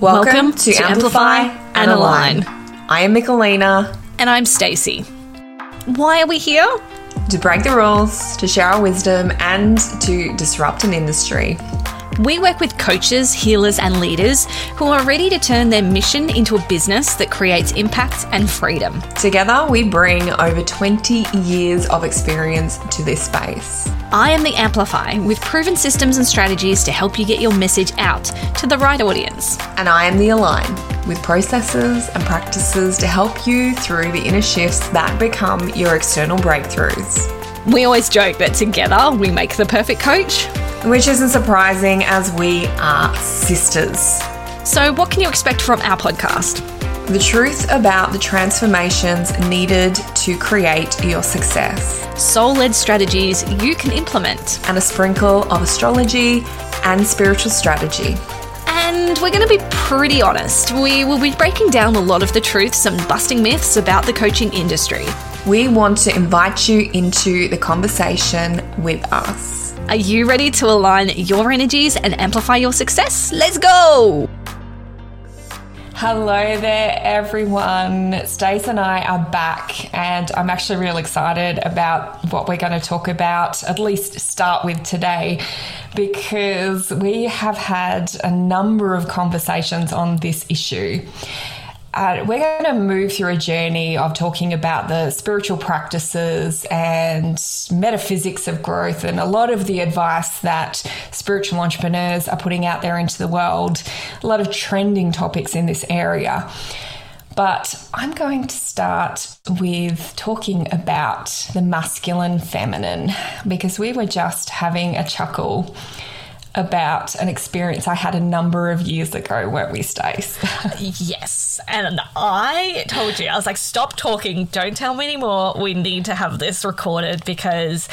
Welcome, to, Amplify, and Align. I am Mikalena. And I'm Stacey. Why are we here? To break the rules, to share our wisdom, and to disrupt an industry. We work with coaches, healers, and leaders who are ready to turn their mission into a business that creates impact and freedom. Together, we bring over 20 years of experience to this space. I am the Amplify with proven systems and strategies to help you get your message out to the right audience. And I am the Align with processes and practices to help you through the inner shifts that become your external breakthroughs. We always joke that together we make the perfect coach. Which isn't surprising as we are sisters. So, what can you expect from our podcast? The truth about the transformations needed to create your success, soul led strategies you can implement, and a sprinkle of astrology and spiritual strategy. And we're going to be pretty honest. We will be breaking down a lot of the truths and busting myths about the coaching industry. We want to invite you into the conversation with us. Are you ready to align your energies and amplify your success? Let's go! Hello there, everyone. Stace and I are back, and I'm actually real excited about what we're going to talk about, at least start with today, because we have had a number of conversations on this issue. Uh, we're going to move through a journey of talking about the spiritual practices and metaphysics of growth and a lot of the advice that spiritual entrepreneurs are putting out there into the world, a lot of trending topics in this area. But I'm going to start with talking about the masculine feminine because we were just having a chuckle about an experience I had a number of years ago, weren't we, Stace? yes. And I told you, I was like, stop talking, don't tell me anymore. We need to have this recorded because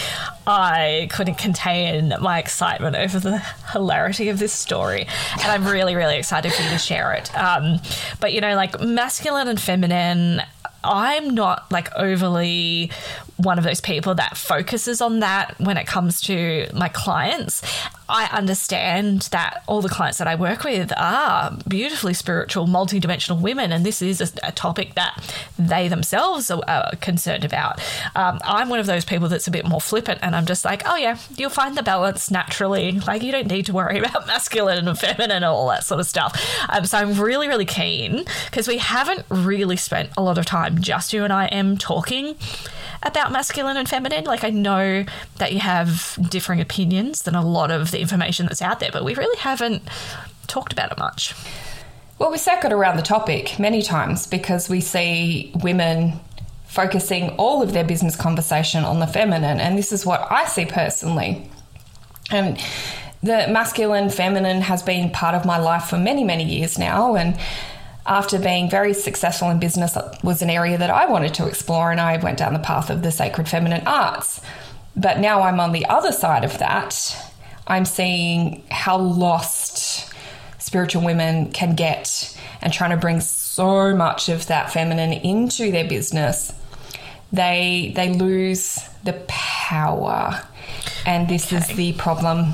I couldn't contain my excitement over the hilarity of this story. And I'm really, really excited for you to share it. Um, but, you know, like masculine and feminine, I'm not like overly one of those people that focuses on that when it comes to my clients. I understand that all the clients that I work with are beautifully spiritual, multidimensional women, and this is a, a topic that they themselves are, are concerned about. Um, I'm one of those people that's a bit more flippant, and I'm just like, oh yeah, you'll find the balance naturally. Like you don't need to worry about masculine and feminine and all that sort of stuff. Um, so I'm really, really keen because we haven't really spent a lot of time just you and I am talking about masculine and feminine. Like, I know that you have differing opinions than a lot of the information that's out there, but we really haven't talked about it much. Well, we circled around the topic many times because we see women focusing all of their business conversation on the feminine, and this is what I see personally. And the masculine feminine has been part of my life for many, many years now, and after being very successful in business, was an area that I wanted to explore, and I went down the path of the sacred feminine arts. But now I'm on the other side of that. I'm seeing how lost spiritual women can get and trying to bring so much of that feminine into their business. They they lose the power. And this okay. is the problem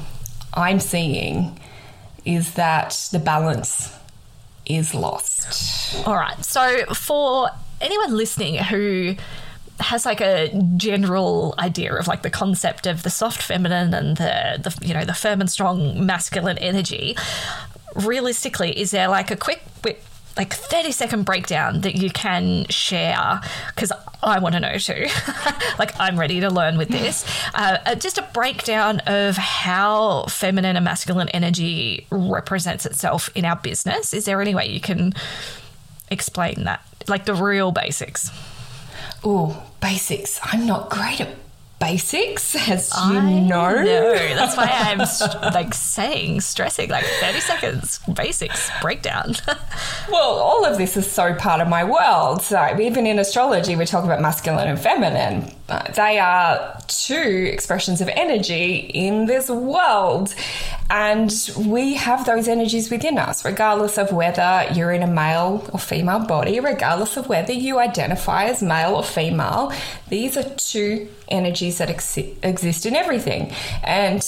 I'm seeing is that the balance is lost. All right. So, for anyone listening who has like a general idea of like the concept of the soft feminine and the, the you know the firm and strong masculine energy realistically is there like a quick like 30 second breakdown that you can share because I want to know too. like, I'm ready to learn with this. Uh, uh, just a breakdown of how feminine and masculine energy represents itself in our business. Is there any way you can explain that? Like the real basics. Oh, basics. I'm not great at basics, as you I know. know. That's why I'm like saying, stressing, like 30 seconds, basics, breakdown. well, all of this is so part of my world. So even in astrology, we talk about masculine and feminine. they are two expressions of energy in this world. And we have those energies within us, regardless of whether you're in a male or female body, regardless of whether you identify as male or female. These are two energies that ex- exist in everything. And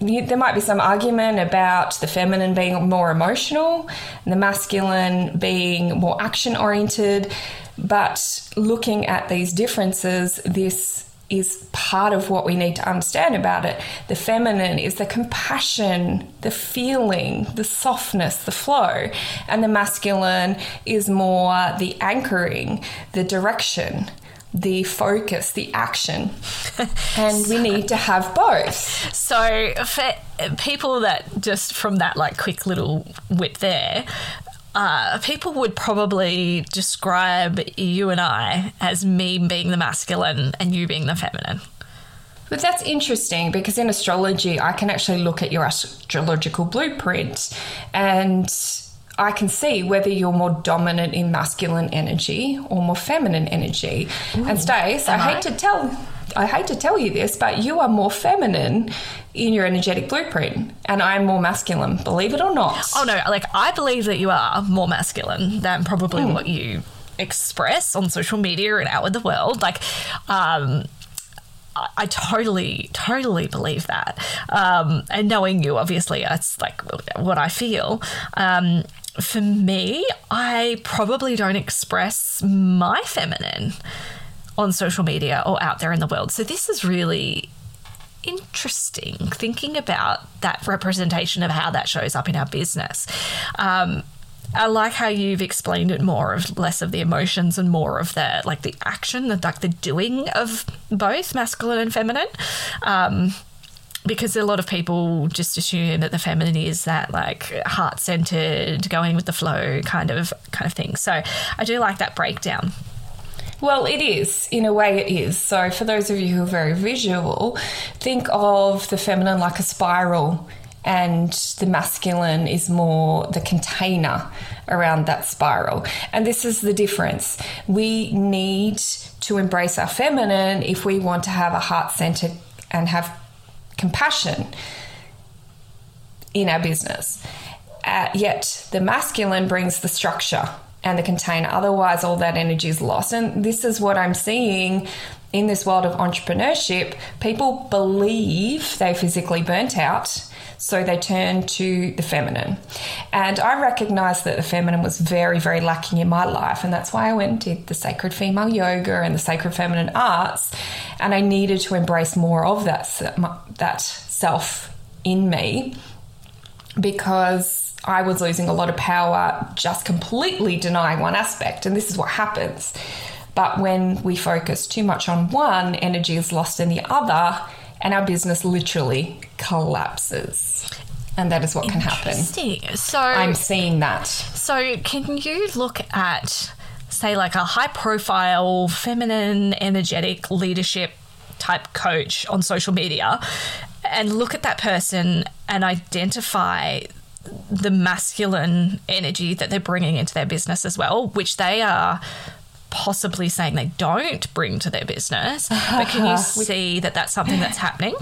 there might be some argument about the feminine being more emotional and the masculine being more action oriented. But looking at these differences, this is part of what we need to understand about it. The feminine is the compassion, the feeling, the softness, the flow, and the masculine is more the anchoring, the direction. The focus, the action, and we need to have both. So, for people that just from that like quick little whip there, uh, people would probably describe you and I as me being the masculine and you being the feminine. But that's interesting because in astrology, I can actually look at your astrological blueprint and I can see whether you're more dominant in masculine energy or more feminine energy. Ooh, and Stace, I hate I? to tell I hate to tell you this, but you are more feminine in your energetic blueprint, and I'm more masculine, believe it or not. Oh no, like I believe that you are more masculine than probably mm. what you express on social media and out with the world. Like, um, I totally, totally believe that. Um, and knowing you, obviously, that's like what I feel. Um, for me, I probably don't express my feminine on social media or out there in the world. So this is really interesting thinking about that representation of how that shows up in our business. Um, I like how you've explained it more of less of the emotions and more of the like the action, the like the doing of both masculine and feminine. Um, because a lot of people just assume that the feminine is that like heart centered, going with the flow kind of kind of thing. So I do like that breakdown. Well, it is. In a way, it is. So, for those of you who are very visual, think of the feminine like a spiral, and the masculine is more the container around that spiral. And this is the difference. We need to embrace our feminine if we want to have a heart centered and have compassion in our business. Uh, yet, the masculine brings the structure and the container. Otherwise, all that energy is lost. And this is what I'm seeing in this world of entrepreneurship. People believe they physically burnt out, so they turn to the feminine. And I recognized that the feminine was very, very lacking in my life. And that's why I went and did the sacred female yoga and the sacred feminine arts. And I needed to embrace more of that, that self in me because I was losing a lot of power just completely denying one aspect. And this is what happens. But when we focus too much on one, energy is lost in the other, and our business literally collapses. And that is what can happen. So I'm seeing that. So can you look at say like a high profile feminine energetic leadership type coach on social media and look at that person and identify the masculine energy that they're bringing into their business as well, which they are possibly saying they don't bring to their business. But can you see that that's something that's happening?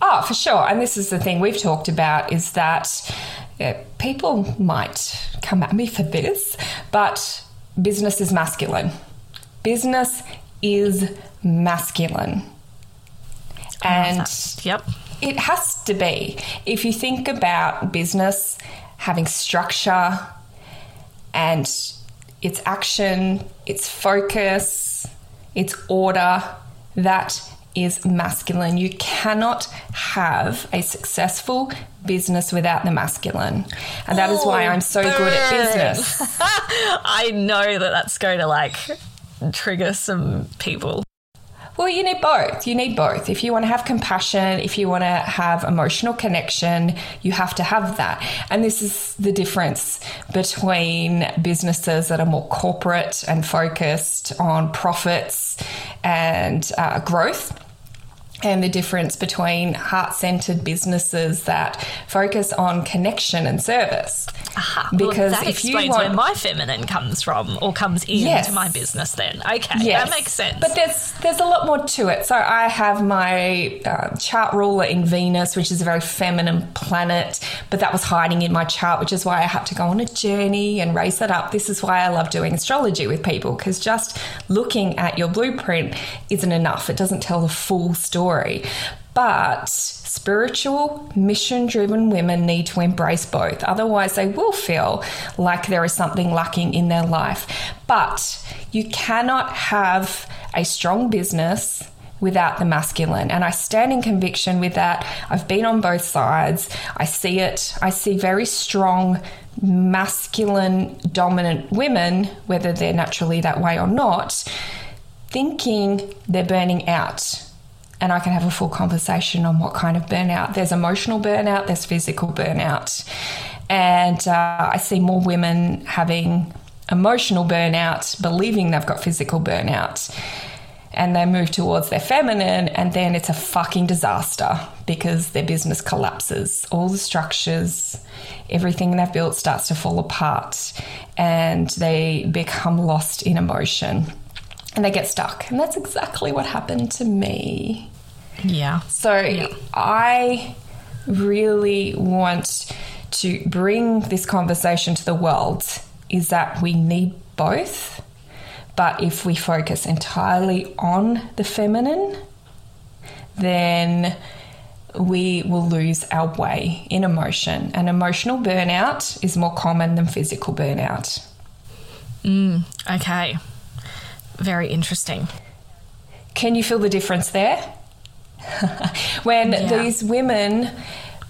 Oh, for sure. And this is the thing we've talked about is that yeah, people might come at me for this, but business is masculine. Business is masculine. And yep it has to be. If you think about business having structure and its action, its focus, its order, that is masculine. You cannot have a successful business without the masculine. And that is oh, why I'm so burn. good at business. I know that that's going to like trigger some people. Well, you need both. You need both. If you want to have compassion, if you want to have emotional connection, you have to have that. And this is the difference between businesses that are more corporate and focused on profits and uh, growth and the difference between heart centered businesses that focus on connection and service. Aha. Because well, that if explains you want, where my feminine comes from or comes into yes. my business then. Okay, yes. that makes sense. But there's there's a lot more to it. So I have my uh, chart ruler in Venus, which is a very feminine planet, but that was hiding in my chart, which is why I had to go on a journey and raise that up. This is why I love doing astrology with people because just looking at your blueprint isn't enough. It doesn't tell the full story story. But Spiritual, mission driven women need to embrace both. Otherwise, they will feel like there is something lacking in their life. But you cannot have a strong business without the masculine. And I stand in conviction with that. I've been on both sides. I see it. I see very strong masculine dominant women, whether they're naturally that way or not, thinking they're burning out. And I can have a full conversation on what kind of burnout. There's emotional burnout, there's physical burnout. And uh, I see more women having emotional burnout, believing they've got physical burnout and they move towards their feminine, and then it's a fucking disaster because their business collapses. All the structures, everything they've built starts to fall apart, and they become lost in emotion and they get stuck. And that's exactly what happened to me. Yeah. So Yeah. I really want to bring this conversation to the world is that we need both. But if we focus entirely on the feminine, then we will lose our way in emotion. And emotional burnout is more common than physical burnout. Mm, okay. Very interesting. Can you feel the difference there? when Yeah. these women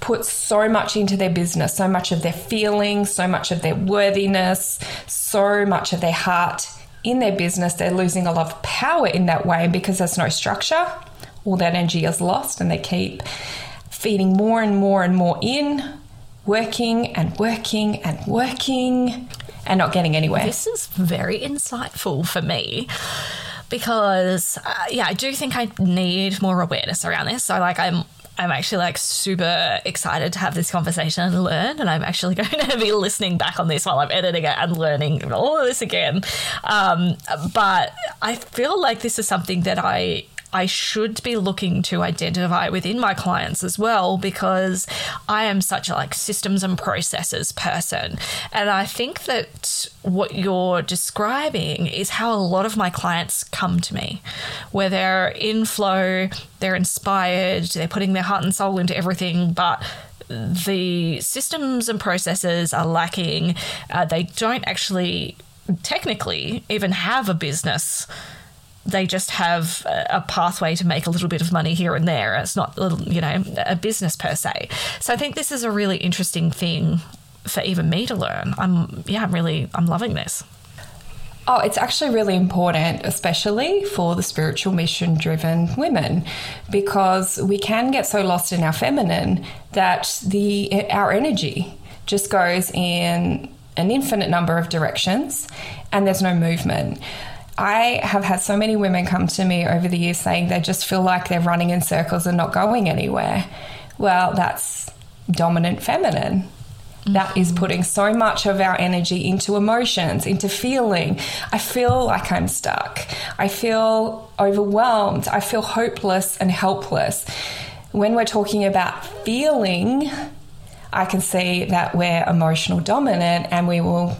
put so much into their business, so much of their feelings, so much of their worthiness, so much of their heart in their business, they're losing a lot of power in that way. And because there's no structure, all that energy is lost and they keep feeding more and more and more in, working and working and working and not getting anywhere. This is very insightful for me because, uh, yeah, I do think I need more awareness around this. So, like, I'm. I'm actually like super excited to have this conversation and learn, and I'm actually going to be listening back on this while I'm editing it and learning all of this again. Um, but I feel like this is something that I I should be looking to identify within my clients as well because I am such a like systems and processes person. And I think that what you're describing is how a lot of my clients come to me, where they're in flow, they're inspired, they're putting their heart and soul into everything, but the systems and processes are lacking. Uh, they don't actually technically even have a business they just have a pathway to make a little bit of money here and there. It's not, you know, a business per se. So I think this is a really interesting thing for even me to learn. I'm, yeah, I'm really, I'm loving this. Oh, it's actually really important, especially for the spiritual mission driven women, because we can get so lost in our feminine that the our energy just goes in an infinite number of directions and there's no movement. I have had so many women come to me over the years saying they just feel like they're running in circles and not going anywhere. Well, that's dominant feminine. That is mm-hmm. putting so much of our energy into emotions, into feeling. I feel like I'm stuck. I feel overwhelmed. I feel hopeless and helpless. When we're talking about feeling, I can see that we're emotional dominant and we will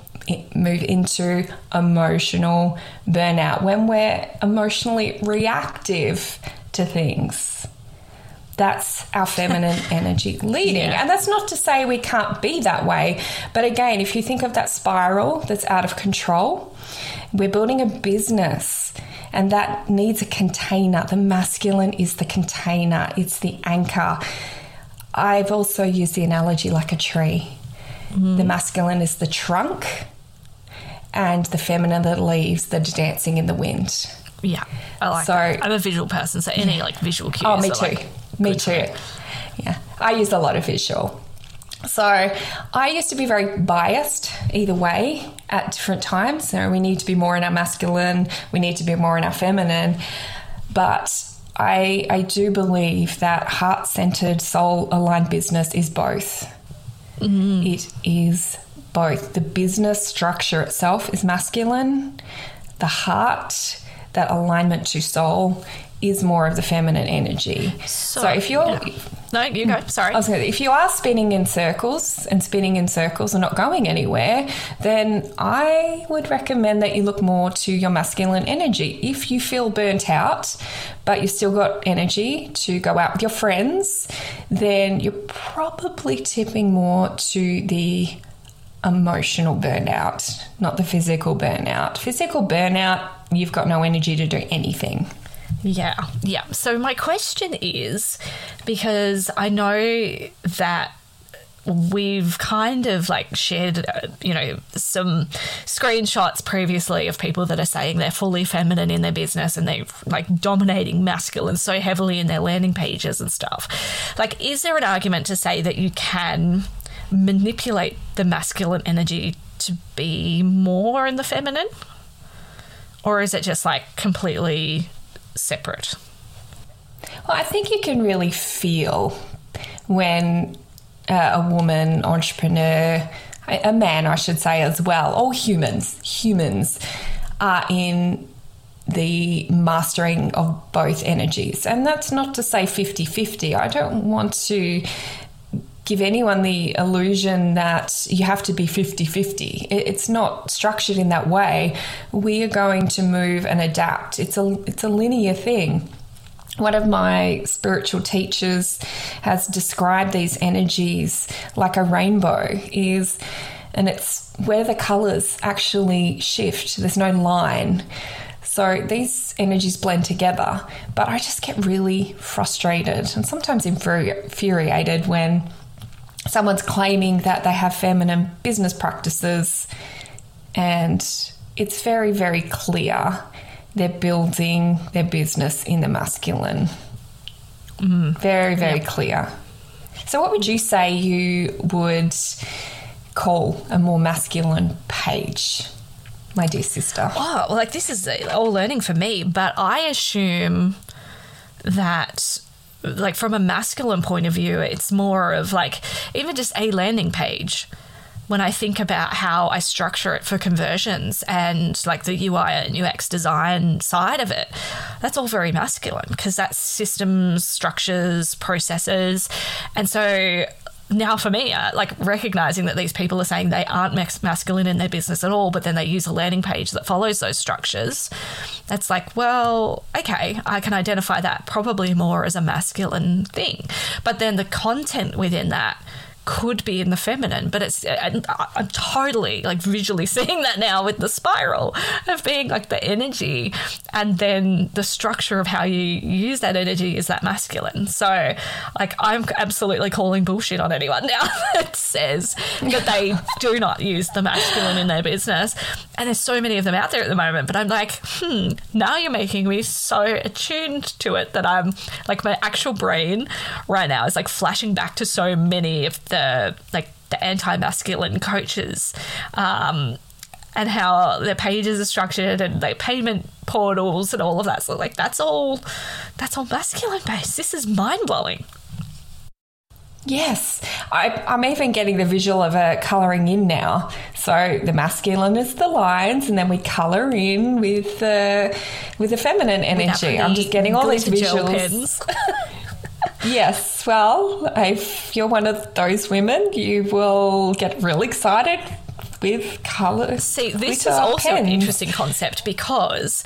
move into emotional burnout when we're emotionally reactive to things. That's our feminine energy leading. Yeah. And that's not to say we can't be that way. But again, if you think of that spiral that's out of control, we're building a business and that needs a container. The masculine is the container, it's the anchor. I've also used the analogy like a tree. Mm-hmm. The masculine is the trunk, and the feminine that leaves that are dancing in the wind. Yeah, I like So- that. I'm a visual person, so any like visual cues. Oh, me too. like, me too. Yeah, I use a lot of visual. So I used to be very biased either way at different times. So we need to be more in our masculine, we need to be more in our feminine. But I, I do believe that heart centered, soul aligned business is both. Mm-hmm. It is both. The business structure itself is masculine, the heart, that alignment to soul is more of the feminine energy. So, if you're yeah. no, you go. Sorry. Gonna, if you are spinning in circles and spinning in circles and not going anywhere, then I would recommend that you look more to your masculine energy. If you feel burnt out, but you've still got energy to go out with your friends, then you're probably tipping more to the emotional burnout, not the physical burnout. Physical burnout, you've got no energy to do anything. Yeah, yeah. So my question is because I know that we've kind of like shared, uh, you know, some screenshots previously of people that are saying they're fully feminine in their business and they're like dominating masculine so heavily in their landing pages and stuff. Like, is there an argument to say that you can manipulate the masculine energy to be more in the feminine? Or is it just like completely separate? Well, I think you can really feel when uh, a woman entrepreneur, a man, I should say, as well, all humans, humans are in the mastering of both energies. And that's not to say 50 50. I don't want to give anyone the illusion that you have to be 50 50. It's not structured in that way. We are going to move and adapt. It's a, it's a linear thing. One of my spiritual teachers has described these energies like a rainbow is and it's where the colors actually shift. There's no line. So these energies blend together, but I just get really frustrated and sometimes infuriated when someone's claiming that they have feminine business practices and it's very, very clear they're building their business in the masculine. Mm. Very, very yep. clear. So, what would you say you would call a more masculine page, my dear sister? Oh, well, like this is all learning for me, but I assume that like from a masculine point of view, it's more of like even just a landing page. When I think about how I structure it for conversions and like the UI and UX design side of it, that's all very masculine because that's systems, structures, processes. And so now for me, uh, like recognizing that these people are saying they aren't mas- masculine in their business at all, but then they use a landing page that follows those structures. That's like, well, okay, I can identify that probably more as a masculine thing. But then the content within that could be in the feminine, but it's I'm totally like visually seeing that now with the spiral of being like the energy, and then the structure of how you use that energy is that masculine. So, like I'm absolutely calling bullshit on anyone now that says that they do not use the masculine in their business, and there's so many of them out there at the moment. But I'm like, hmm, now you're making me so attuned to it that I'm like my actual brain right now is like flashing back to so many of the like the anti-masculine coaches um, and how their pages are structured and their payment portals and all of that. So like that's all that's all masculine based. This is mind blowing. Yes, I, am even getting the visual of a colouring in now. So the masculine is the lines, and then we colour in with the with the feminine energy. I'm just getting all these visuals. Yes, well, if you're one of those women, you will get real excited with colour. See, this is also pens. an interesting concept because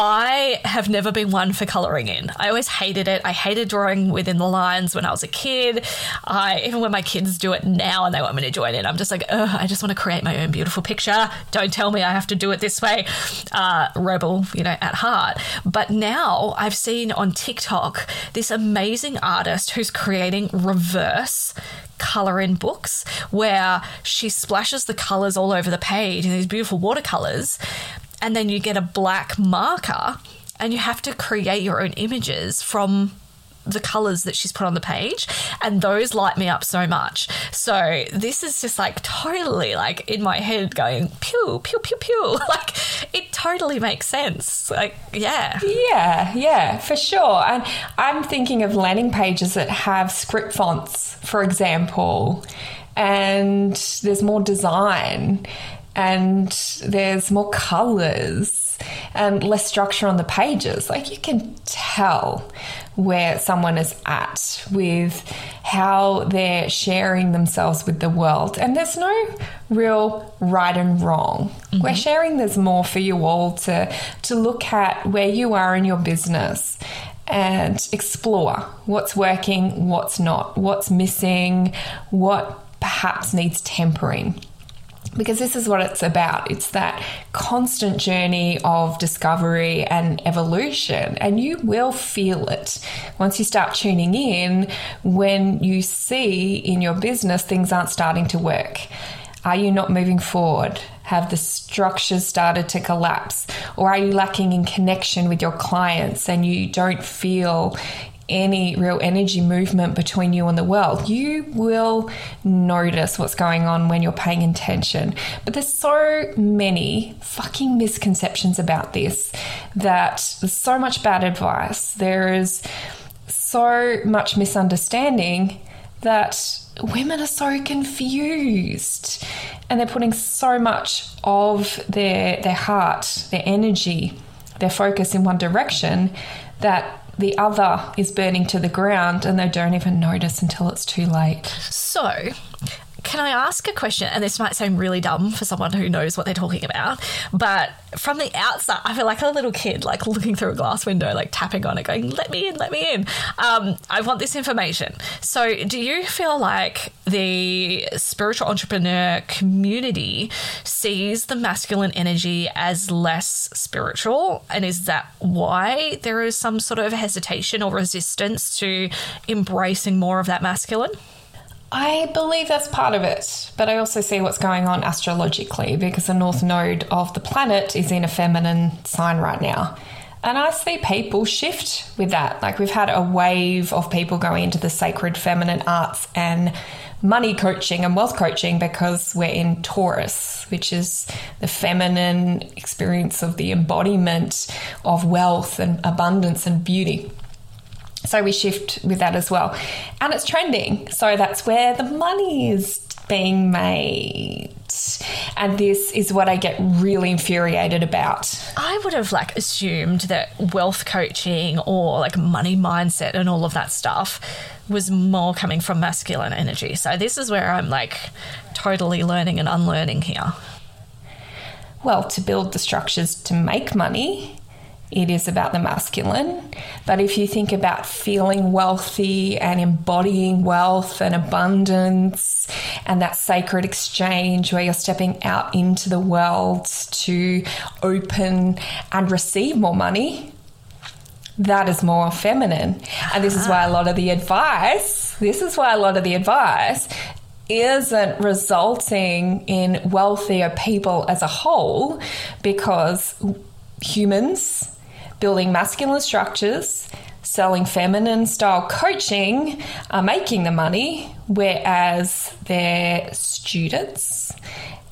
I have never been one for colouring in. I always hated it. I hated drawing within the lines when I was a kid. I even when my kids do it now and they want me to join in, I'm just like, oh, I just want to create my own beautiful picture. Don't tell me I have to do it this way. Uh, rebel, you know, at heart. But now I've seen on TikTok this amazing artist who's creating reverse color in books where she splashes the colors all over the page in these beautiful watercolors and then you get a black marker and you have to create your own images from the colors that she's put on the page and those light me up so much. So this is just like totally like in my head going pew pew pew pew. Like it totally makes sense. Like yeah. Yeah yeah for sure. And i'm thinking of landing pages that have script fonts for example and there's more design and there's more colors and less structure on the pages. Like you can tell where someone is at with how they're sharing themselves with the world. And there's no real right and wrong. Mm-hmm. We're sharing there's more for you all to to look at where you are in your business and explore what's working, what's not, what's missing, what perhaps needs tempering because this is what it's about. It's that constant journey of discovery and evolution, and you will feel it once you start tuning in when you see in your business things aren't starting to work. Are you not moving forward? Have the structures started to collapse? Or are you lacking in connection with your clients and you don't feel any real energy movement between you and the world, you will notice what's going on when you're paying attention. But there's so many fucking misconceptions about this that there's so much bad advice. There is so much misunderstanding that women are so confused and they're putting so much of their their heart, their energy, their focus in one direction that the other is burning to the ground and they don't even notice until it's too late. So, can I ask a question? And this might sound really dumb for someone who knows what they're talking about, but from the outside, I feel like a little kid, like looking through a glass window, like tapping on it, going, "Let me in, let me in." Um, I want this information. So, do you feel like the spiritual entrepreneur community sees the masculine energy as less spiritual, and is that why there is some sort of hesitation or resistance to embracing more of that masculine? I believe that's part of it, but I also see what's going on astrologically because the north node of the planet is in a feminine sign right now. And I see people shift with that. Like we've had a wave of people going into the sacred feminine arts and money coaching and wealth coaching because we're in Taurus, which is the feminine experience of the embodiment of wealth and abundance and beauty. So we shift with that as well. And it's trending. So that's where the money is being made. And this is what I get really infuriated about. I would have like assumed that wealth coaching or like money mindset and all of that stuff was more coming from masculine energy. So this is where I'm like totally learning and unlearning here. Well, to build the structures to make money, it is about the masculine. But if you think about feeling wealthy and embodying wealth and abundance and that sacred exchange where you're stepping out into the world to open and receive more money, that is more feminine. And this is why a ah. lot of the advice, this is why a lot of the advice isn't resulting in wealthier people as a whole because humans building masculine structures, selling feminine style coaching are making the money, whereas their students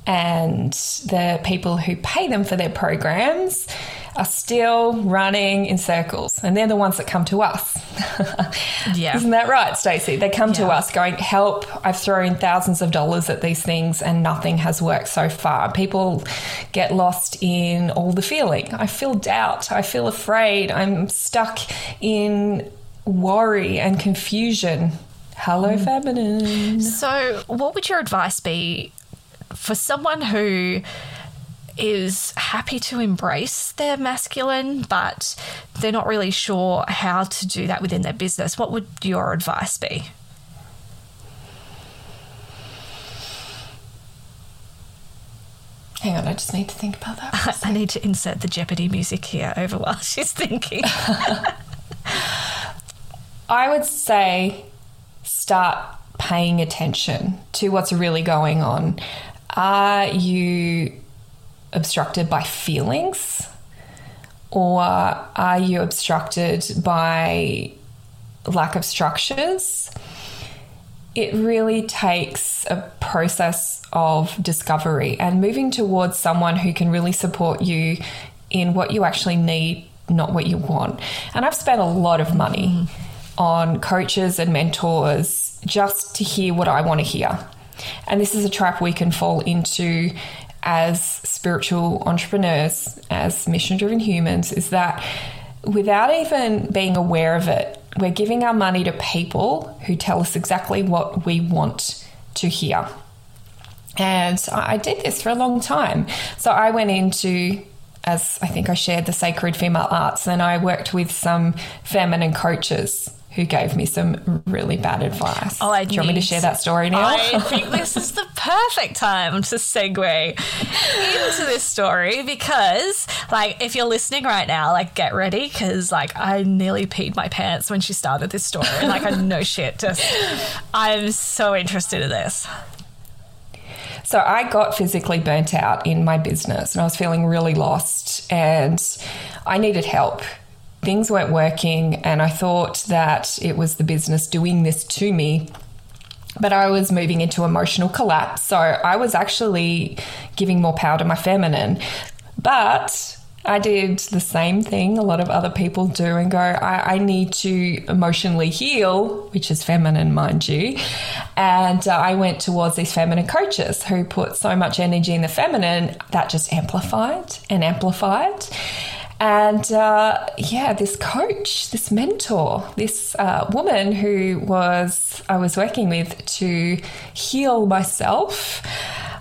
and the people who pay them for their programs are still running in circles and they're the ones that come to us. yeah. Isn't that right, Stacey? They come yeah. to us going, "Help, I've thrown thousands of dollars at these things and nothing has worked so far." People get lost in all the feeling. I feel doubt, I feel afraid, I'm stuck in worry and confusion. Hello, mm. feminine. So, what would your advice be for someone who is happy to embrace their masculine, but they're not really sure how to do that within their business, what would your advice be? Hang on, I just need to think about that. I need to insert the Jeopardy music here over while she's thinking. I would say start paying attention to what's really going on. Are you obstructed by feelings? Or are you obstructed by lack of structures? It really takes a process of discovery and moving towards someone who can really support you in what you actually need, not what you want. And I've spent a lot of money mm. on coaches and mentors just to hear what I want to hear. And this is a trap we can fall into as spiritual entrepreneurs, as mission driven humans, is that without even being aware of it, we're giving our money to people who tell us exactly what we want to hear. And I did this for a long time. So I went into as I think I shared the sacred female arts, and I worked with some feminine coaches who gave me some really bad advice. Oh, I Do you want me to share that story now? I think this is the perfect time to segue into this story because, like, if you're listening right now, like, get ready because, like, I nearly peed my pants when she started this story. Like, I know shit, just I'm so interested in this. So I got physically burnt out in my business and I was feeling really lost and I needed help. Things weren't working, and I thought that it was the business doing this to me. But I was moving into emotional collapse. So I was actually giving more power to my feminine. But I did the same thing a lot of other people do and go, I, I need to emotionally heal, which is feminine, mind you. And uh, I went towards these feminine coaches who put so much energy in the feminine that just amplified and amplified. And uh, yeah, this coach, this mentor, this uh, woman who was I was working with to heal myself.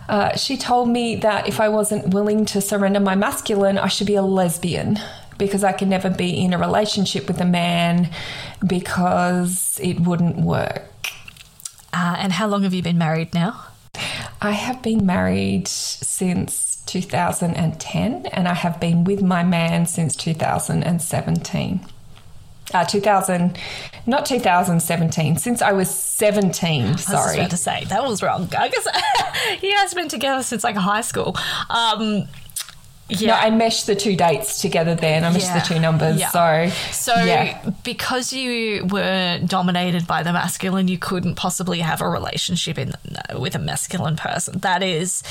Uh, she told me that if I wasn't willing to surrender my masculine, I should be a lesbian because I can never be in a relationship with a man because it wouldn't work. Uh, and how long have you been married now? I have been married since 2010 and I have been with my man since 2017. Uh, 2000, not 2017, since I was 17. Sorry. I was about to say that was wrong. I guess you guys have been together since like high school. Um, yeah. No, I meshed the two dates together then. I meshed Yeah. the two numbers. Yeah. So, So, yeah. because you were dominated by the masculine, you couldn't possibly have a relationship in with a masculine person. That is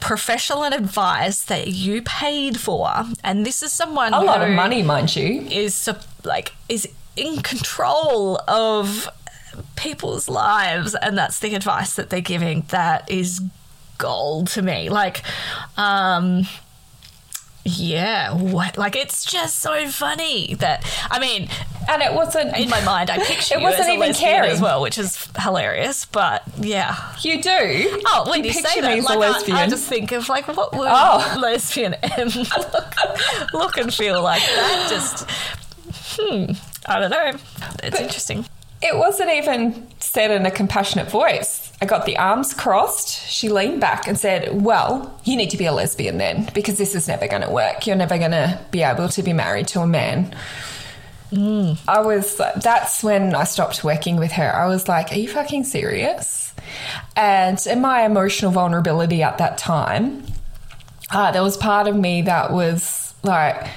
professional advice that you paid for, and this is someone a lot of money, mind you. is like is in control of people's lives, and that's the advice that they're giving. That is gold to me. Like, um, yeah, what? Like, it's just so funny that I mean, And it wasn't. in my mind, I picture It you wasn't as even caring. as well, which is hilarious. But yeah. You do? Oh, when you, picture say that, like, I-. I, just think of like what would Oh. lesbian M look, look and feel like. That just, hmm, I don't know. It's interesting. It wasn't even said in a compassionate voice. I got the arms crossed. She leaned back and said, Well, you need to be a lesbian then, because this is never going to work. You're never going to be able to be married to a man. I was, that's when I stopped working with her. I was like, Are you fucking serious? And in my emotional vulnerability at that time, uh, there was part of me that was like,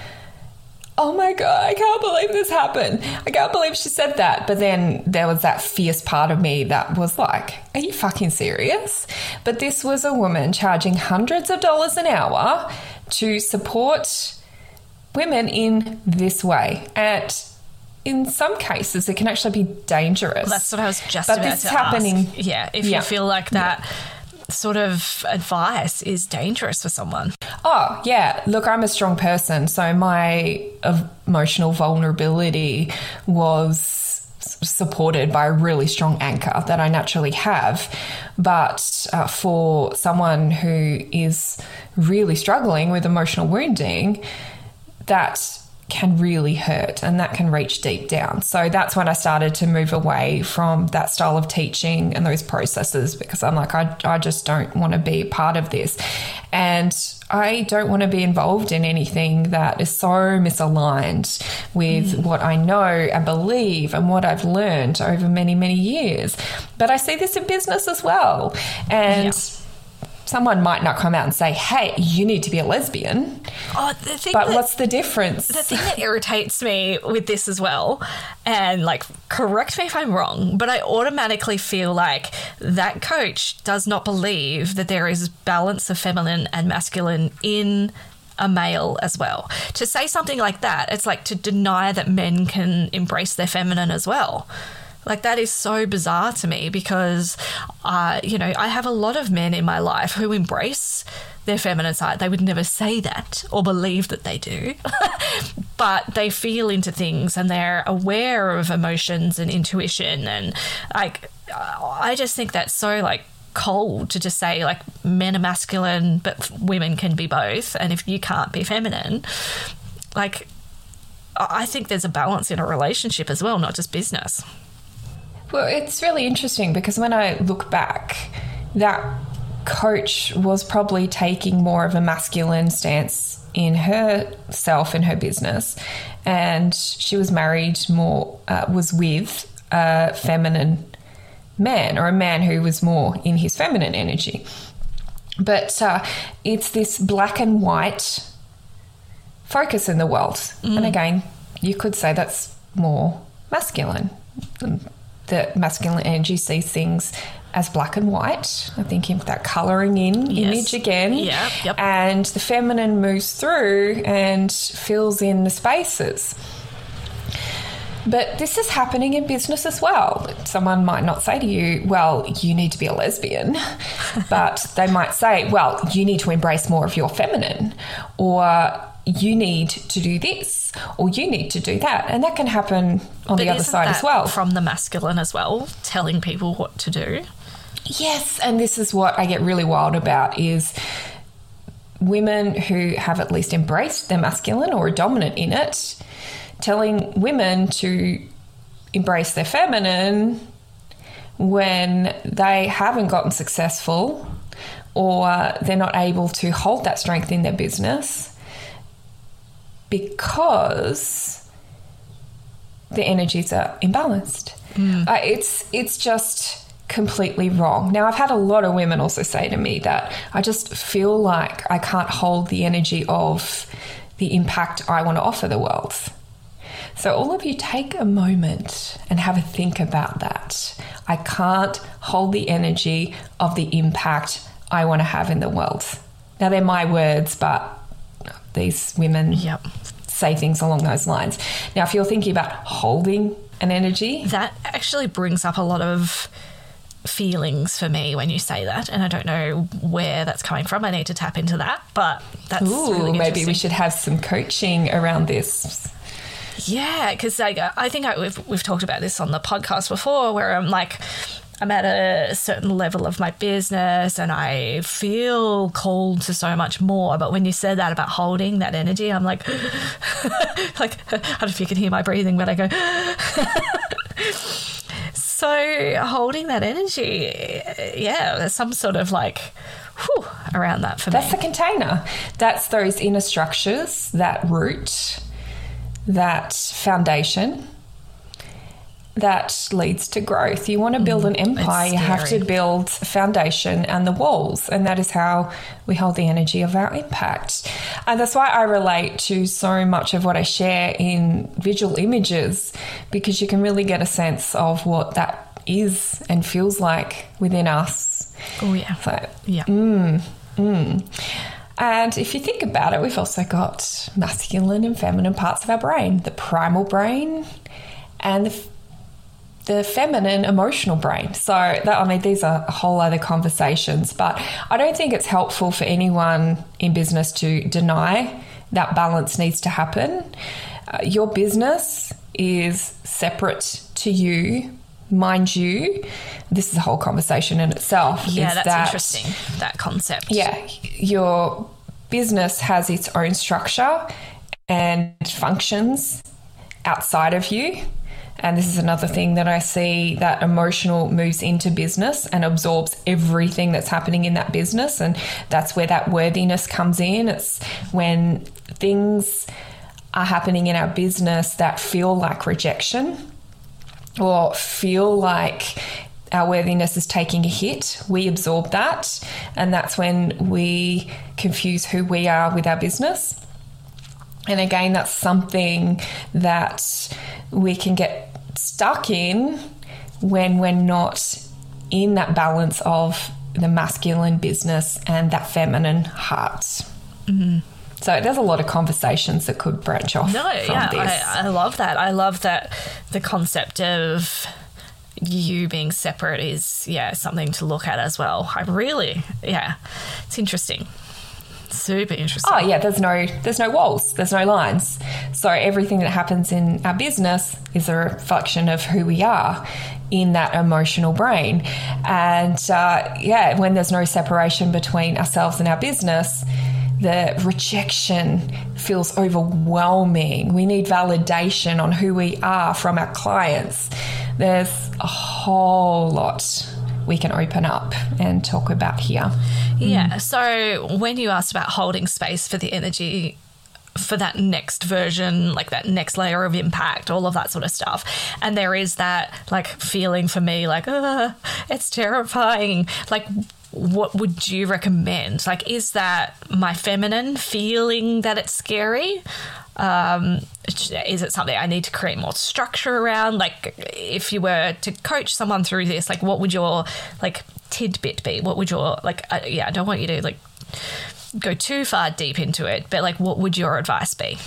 oh my god, I can't believe this happened. I can't believe she said that. But then there was that fierce part of me that was like, are you fucking serious? But this was a woman charging hundreds of dollars an hour to support women in this way. And in some cases, it can actually be dangerous. That's what I was just saying. But about this to is happening- ask. Yeah, if Yeah. you feel like that sort of advice is dangerous for someone. Oh, yeah. Look, I'm a strong person. So my emotional vulnerability was supported by a really strong anchor that I naturally have. But uh, for someone who is really struggling with emotional wounding, that can really hurt and that can reach deep down. So that's when I started to move away from that style of teaching and those processes because I'm like, I, I just don't want to be part of this. And I don't want to be involved in anything that is so misaligned with mm. what I know and believe and what I've learned over many, many years. But I see this in business as well. And Yeah. Someone might not come out and say, hey, you need to be a lesbian. Oh, the thing But that- what's the difference? the thing that irritates me with this as well, and like, correct me if I'm wrong, but I automatically feel like that coach does not believe that there is balance of feminine and masculine in a male as well. To say something like that, it's like to deny that men can embrace their feminine as well. Like that is so bizarre to me because, uh, you know, I have a lot of men in my life who embrace their feminine side. They would never say that or believe that they do, but they feel into things and they're aware of emotions and intuition. And like, I just think that's so like cold to just say like men are masculine, but women can be both. And if you can't be feminine, like, I think there's a balance in a relationship as well, not just business. Well, it's really interesting because when I look back, that coach was probably taking more of a masculine stance in herself and her business, and she was married more, uh, was with a feminine man or a man who was more in his feminine energy. But uh, it's this black and white focus in the world. Mm. And again, you could say that's more masculine that masculine energy sees things as black and white. I think of that colouring in yes. image again. Yeah, yep. And the feminine moves through and fills in the spaces. But this is happening in business as well. Someone might not say to you, well, you need to be a lesbian, but they might say, well, you need to embrace more of your feminine, or you need to do this or you need to do that. And that can happen on but the other side as well. From the masculine as well, telling people what to do. Yes, and this is what I get really wild about is women who have at least embraced their masculine or are dominant in it, telling women to embrace their feminine when they haven't gotten successful or they're not able to hold that strength in their business because the energies are imbalanced. Mm. Uh, it's it's just completely wrong. Now I've had a lot of women also say to me that I just feel like I can't hold the energy of the impact I want to offer the world. So all of you take a moment and have a think about that. I can't hold the energy of the impact I want to have in the world. Now they're my words, but these women yep. say things along those lines. Now, if you're thinking about holding an energy, that actually brings up a lot of feelings for me when you say that, and I don't know where that's coming from. I need to tap into that, but that's Ooh, really maybe we should have some coaching around this. Yeah, because like, I think I, we've we've talked about this on the podcast before, where I'm like I'm at a certain level of my business and I feel called to so much more. But when you said that about holding that energy, I'm like, like, I don't know if you can hear my breathing, but I go, so holding that energy, yeah, there's some sort of like, whew, around that for That's me. That's the container. That's those inner structures, that root, that foundation that leads to growth. You want to build an mm, empire, you have to build a foundation and the walls. And that is how we hold the energy of our impact. And that's why I relate to so much of what I share in visual images, because you can really get a sense of what that is and feels like within us. Oh, yeah. So, yeah. Mm, mm. And if you think about it, we've also got masculine and feminine parts of our brain the primal brain and the the feminine emotional brain. So that I mean these are a whole other conversations, but I don't think it's helpful for anyone in business to deny that balance needs to happen. Uh, your business is separate to you. Mind you, this is a whole conversation in itself. Yeah, that's that, interesting. That concept. Yeah, your business has its own structure and functions outside of you and this is another thing that I see that emotional moves into business and absorbs everything that's happening in that business. And that's where that worthiness comes in. It's when things are happening in our business that feel like rejection or feel like our worthiness is taking a hit, we absorb that. And that's when we confuse who we are with our business. And again, that's something that we can get stuck in when we're not in that balance of the masculine business and that feminine heart. Mm-hmm. So there's a lot of conversations that could branch off. No, yeah, I, I, love that. I love that the concept of you being separate is yeah something to look at as well. I really yeah, it's interesting. Super interesting. Oh yeah, there's no there's no walls, there's no lines. So everything that happens in our business is a reflection of who we are in that emotional brain. And uh, yeah, when there's no separation between ourselves and our business, the rejection feels overwhelming. We need validation on who we are from our clients. There's a whole lot we can open up and talk about here. Yeah. So when you asked about holding space for the energy for that next version, like that next layer of impact, all of that sort of stuff. And there is that like feeling for me, like, it's terrifying. Like, what would you recommend? Like, is that my feminine feeling that it's scary? Um, is it something I need to create more structure around? Like, if you were to coach someone through this, like, what would your like tidbit be? What would your like? Uh, yeah, I don't want you to like go too far deep into it, but like, what would your advice be?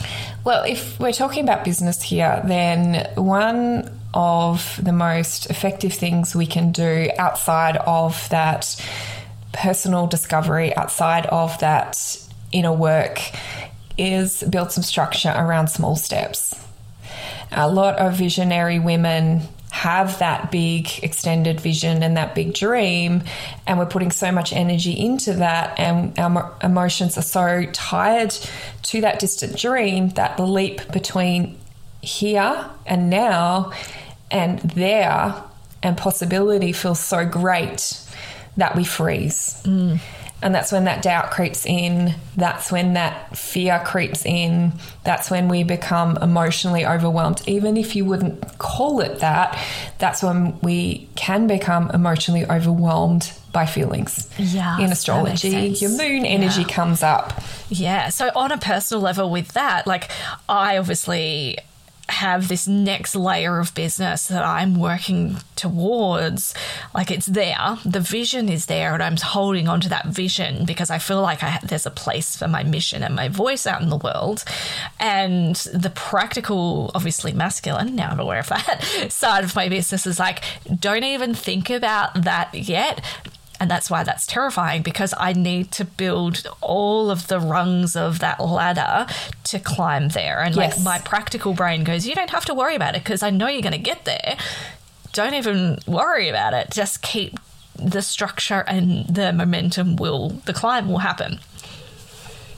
Well, if we're talking about business here, then one of the most effective things we can do outside of that personal discovery, outside of that inner work, is build some structure around small steps. A lot of visionary women have that big extended vision and that big dream, and we're putting so much energy into that, and our emotions are so tied to that distant dream that the leap between here and now and there and possibility feels so great that we freeze. Mm. And that's when that doubt creeps in. That's when that fear creeps in. That's when we become emotionally overwhelmed. Even if you wouldn't call it that, that's when we can become emotionally overwhelmed by feelings. Yeah. In astrology, your moon energy yeah. comes up. Yeah. So, on a personal level, with that, like, I obviously have this next layer of business that I'm working towards. Like it's there, the vision is there, and I'm holding on to that vision because I feel like I, there's a place for my mission and my voice out in the world. And the practical, obviously masculine, now I'm aware of that, side of my business is like, don't even think about that yet and that's why that's terrifying because I need to build all of the rungs of that ladder to climb there. And yes. like my practical brain goes, you don't have to worry about it because I know you're going to get there. Don't even worry about it. Just keep the structure and the momentum will, the climb will happen.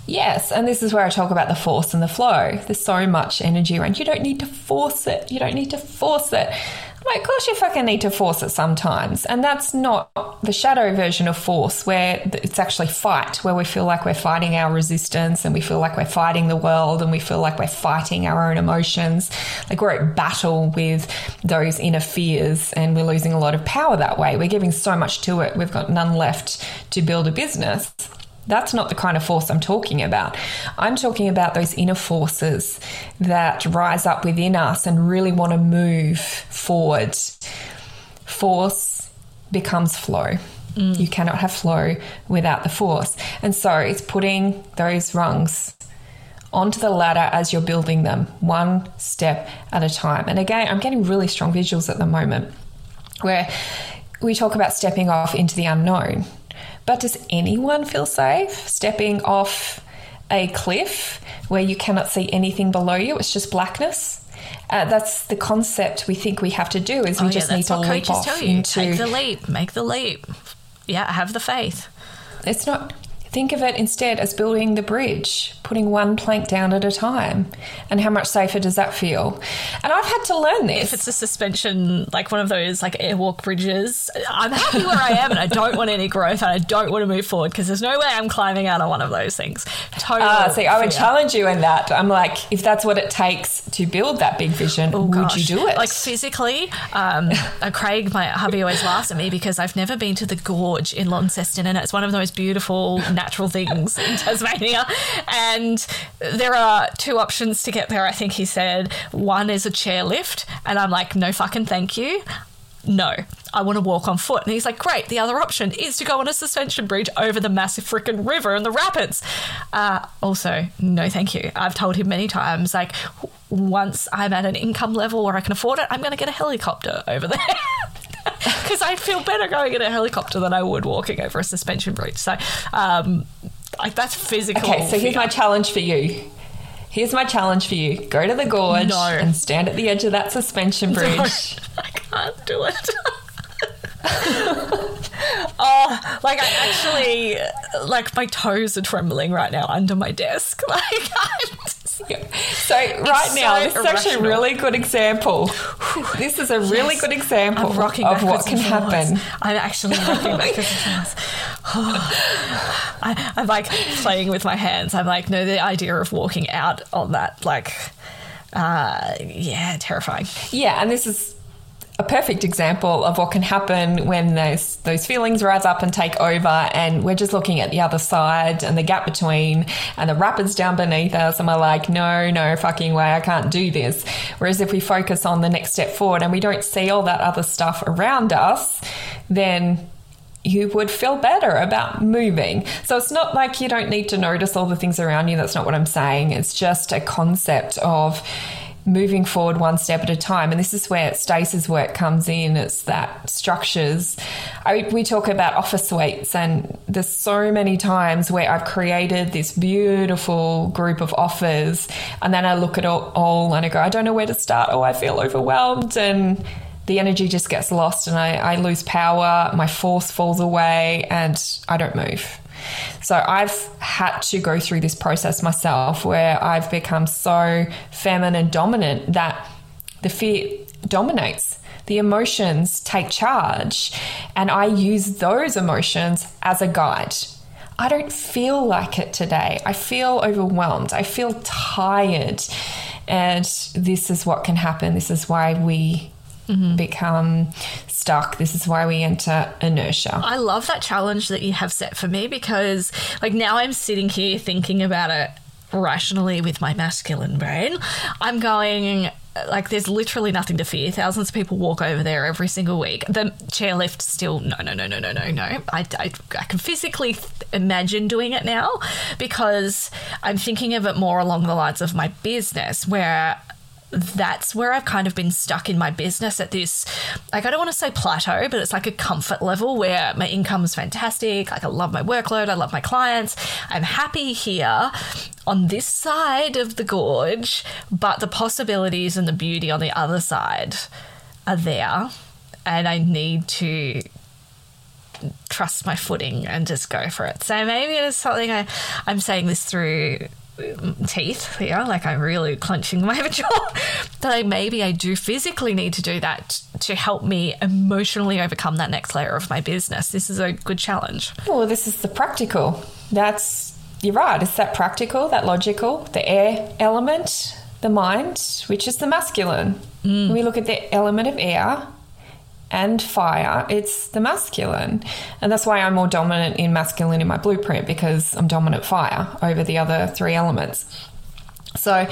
Yes, and this is where I talk about the force and the flow. There's so much energy around. You don't need to force it. You don't need to force it. Like, of course, you fucking need to force it sometimes. And that's not the shadow version of force, where it's actually fight, where we feel like we're fighting our resistance and we feel like we're fighting the world and we feel like we're fighting our own emotions. Like, we're at battle with those inner fears and we're losing a lot of power that way. We're giving so much to it, we've got none left to build a business. That's not the kind of force I'm talking about. I'm talking about those inner forces that rise up within us and really want to move forward. Force becomes flow. Mm. You cannot have flow without the force. And so it's putting those rungs onto the ladder as you're building them, one step at a time. And again, I'm getting really strong visuals at the moment where we talk about stepping off into the unknown. But does anyone feel safe stepping off a cliff where you cannot see anything below you? It's just blackness. Uh, that's the concept we think we have to do. Is we oh, just yeah, need to leap off into take the leap, make the leap. Yeah, have the faith. It's not Think of it instead as building the bridge, putting one plank down at a time. And how much safer does that feel? And I've had to learn this. If it's a suspension, like one of those like airwalk bridges, I'm happy where I am and I don't want any growth and I don't want to move forward because there's no way I'm climbing out of one of those things. Totally. Uh, see, I would challenge you in that. I'm like, if that's what it takes to build that big vision, oh, would gosh. you do it? Like physically, um, Craig, my hubby, always laughs at me because I've never been to the gorge in Launceston and it's one of those beautiful natural things in Tasmania. And there are two options to get there, I think he said. One is a chairlift, and I'm like, no fucking thank you. No, I want to walk on foot. And he's like, great. The other option is to go on a suspension bridge over the massive freaking river and the rapids. Uh, also, no, thank you. I've told him many times, like, once I'm at an income level where I can afford it, I'm going to get a helicopter over there. because I feel better going in a helicopter than I would walking over a suspension bridge. So, um, like that's physical. Okay, so here's my challenge for you. Here's my challenge for you. Go to the gorge No. and stand at the edge of that suspension bridge. No, I can't do it. oh, like I actually, like my toes are trembling right now under my desk. Like, I just, So right now, so this is actually a really good example. This is a really Yes. good example of what can happen. I'm actually rocking backwards. I, I'm like playing with my hands. I'm like, no, the idea of walking out on that, like, uh, yeah, terrifying. Yeah, and this is a perfect example of what can happen when those those feelings rise up and take over and we're just looking at the other side and the gap between and the rapids down beneath us and we're like no no fucking way I can't do this whereas if we focus on the next step forward and we don't see all that other stuff around us then you would feel better about moving. So it's not like you don't need to notice all the things around you. That's not what I'm saying. It's just a concept of moving forward one step at a time. And this is where Stace's work comes in. It's that structures. I, we talk about offer suites, and there's so many times where I've created this beautiful group of offers, and then I look at all, all and I go, I don't know where to start. Oh, I feel overwhelmed. And the energy just gets lost and I, I lose power, my force falls away, and I don't move. So I've had to go through this process myself where I've become so feminine dominant that the fear dominates. The emotions take charge, and I use those emotions as a guide. I don't feel like it today. I feel overwhelmed. I feel tired. And this is what can happen. This is why we Mm-hmm. become stuck. This is why we enter inertia. I love that challenge that you have set for me because, like, now I'm sitting here thinking about it rationally with my masculine brain. I'm going, like, there's literally nothing to fear. Thousands of people walk over there every single week. The chairlift still, no, no, no, no, no, no, no. I, I, I can physically th- imagine doing it now because I'm thinking of it more along the lines of my business where that's where I've kind of been stuck in my business at this, like, I don't want to say plateau, but it's like a comfort level where my income is fantastic. Like, I love my workload, I love my clients. I'm happy here on this side of the gorge, but the possibilities and the beauty on the other side are there. And I need to trust my footing and just go for it. So maybe it is something I, I'm saying this through teeth here, like I'm really clenching my jaw. that I maybe I do physically need to do that to help me emotionally overcome that next layer of my business. This is a good challenge. Well, this is the practical. That's, you're right, it's that practical, that logical, the air element, the mind, which is the masculine. Mm. When we look at the element of air and fire, it's the masculine. And that's why I'm more dominant in masculine in my blueprint because I'm dominant fire over the other three elements. So,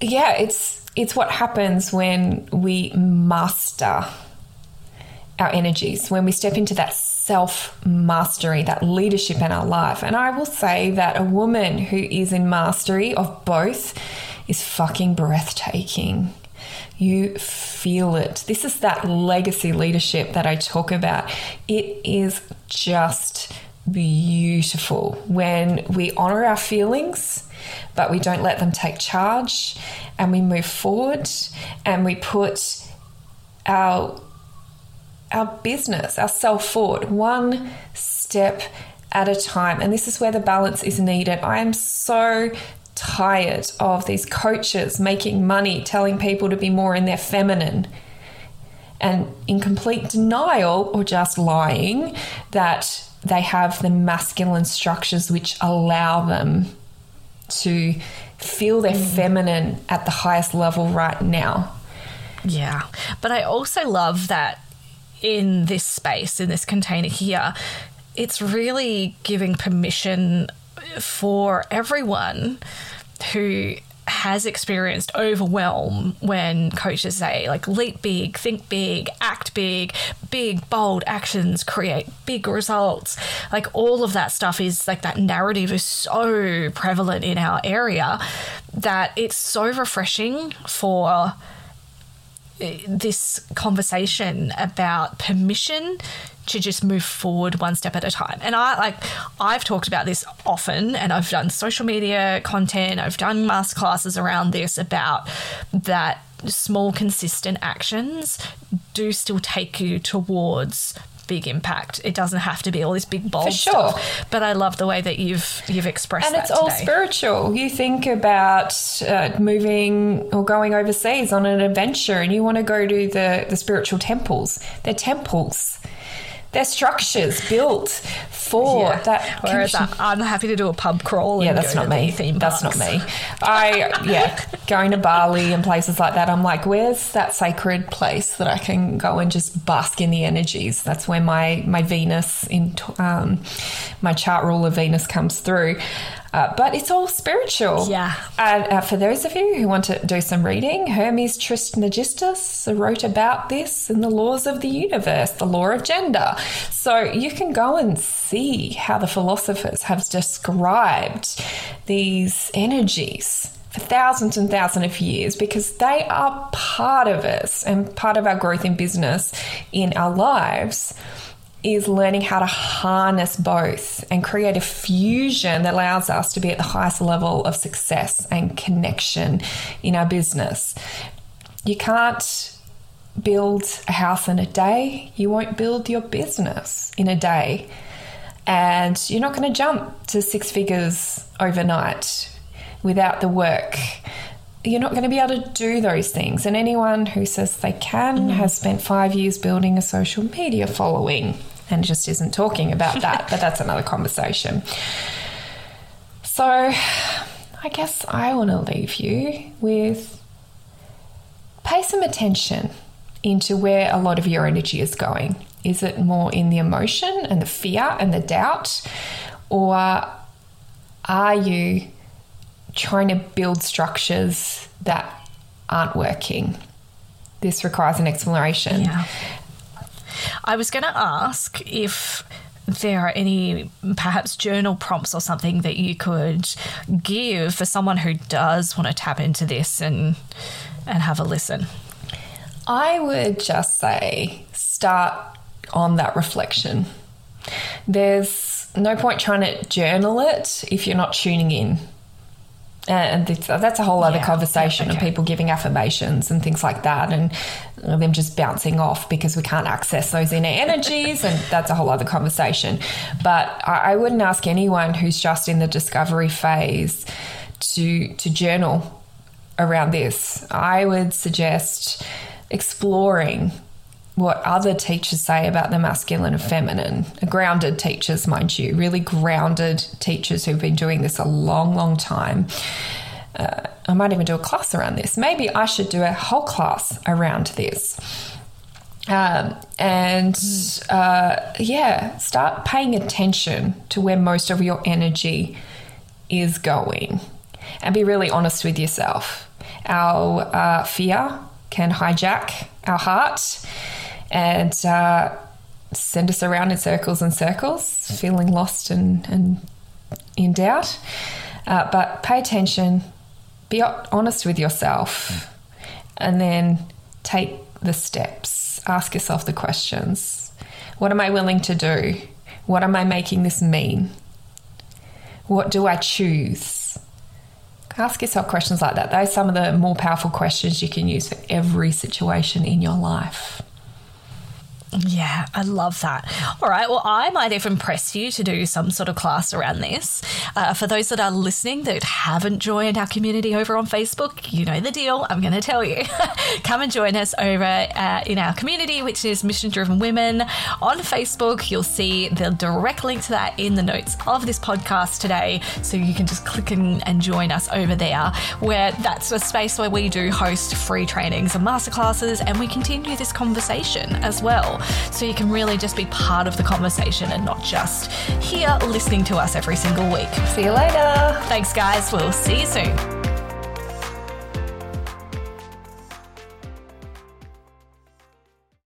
yeah, it's it's what happens when we master our energies, when we step into that self mastery, that leadership in our life. And I will say that a woman who is in mastery of both is fucking breathtaking. You feel it. This is that legacy leadership that I talk about. It is just beautiful when we honor our feelings, but we don't let them take charge and we move forward and we put our our business, our self forward, one step at a time. And this is where the balance is needed. I am so tired of these coaches making money telling people to be more in their feminine and in complete denial or just lying that they have the masculine structures which allow them to feel their mm. feminine at the highest level right now. Yeah. But I also love that in this space, in this container here, it's really giving permission for everyone who has experienced overwhelm when coaches say like leap big think big act big big bold actions create big results. Like all of that stuff is like that narrative is so prevalent in our area that it's so refreshing for this conversation about permission to just move forward one step at a time. And I like I've talked about this often and I've done social media content, I've done masterclasses around this about that small consistent actions do still take you towards big impact. It doesn't have to be all this big bold For sure. stuff. But I love the way that you've you've expressed and it's all spiritual. You think about uh, moving or going overseas on an adventure, and you want to go to the the spiritual temples. They're temples. They're structures built for Yeah. that. Whereas I'm happy to do a pub crawl. yeah, and that's not me. the Theme That's not me. I yeah, going to Bali and places like that. I'm like, where's that sacred place that I can go and just bask in the energies? That's where my my Venus in um, my chart ruler Venus comes through. Uh, but it's all spiritual. Yeah. And uh, for those of you who want to do some reading, Hermes Trismegistus wrote about this in the laws of the universe, the law of gender. So you can go and see how the philosophers have described these energies for thousands and thousands of years because they are part of us and part of our growth in business in our lives is learning how to harness both and create a fusion that allows us to be at the highest level of success and connection in our business. You can't build a house in a day, you won't build your business in a day. And you're not going to jump to six figures overnight without the work. You're not going to be able to do those things. And anyone who says they can mm. has spent five years building a social media following and just isn't talking about that. but that's another conversation. So I guess I want to leave you with pay some attention into where a lot of your energy is going. Is it more in the emotion and the fear and the doubt? Or are you trying to build structures that aren't working? This requires an exploration. Yeah. I was going to ask if there are any perhaps journal prompts or something that you could give for someone who does want to tap into this and and have a listen. I would just say start on that reflection. There's no point trying to journal it if you're not tuning in. Uh, and uh, that's a whole other Yeah, conversation yeah, of people giving affirmations and things like that, and them just bouncing off because we can't access those inner energies, and that's a whole other conversation. But I, I wouldn't ask anyone who's just in the discovery phase to to journal around this. I would suggest exploring what other teachers say about the masculine and feminine. Grounded teachers, mind you, really grounded teachers who've been doing this a long, long time. Uh, I might even do a class around this. Maybe I should do a whole class around this. Um, and uh, yeah, start paying attention to where most of your energy is going and be really honest with yourself. Our uh, fear can hijack our heart and uh, send us around in circles and circles, feeling lost and, and in doubt. Uh, but pay attention, be honest with yourself, and then take the steps. Ask yourself the questions What am I willing to do? What am I making this mean? What do I choose? Ask yourself questions like that. Those are some of the more powerful questions you can use for every situation in your life. Yeah, I love that. All right, well, I might even press you to do some sort of class around this. Uh, for those that are listening that haven't joined our community over on Facebook, you know the deal. I'm going to tell you. Come and join us over uh, in our community, which is Mission Driven Women on Facebook. You'll see the direct link to that in the notes of this podcast today. So you can just click and, and join us over there, where that's a space where we do host free trainings and masterclasses, and we continue this conversation as well. So you can really just be part of the conversation and not just here listening to us every single week. See you later. Thanks, guys. We'll see you soon.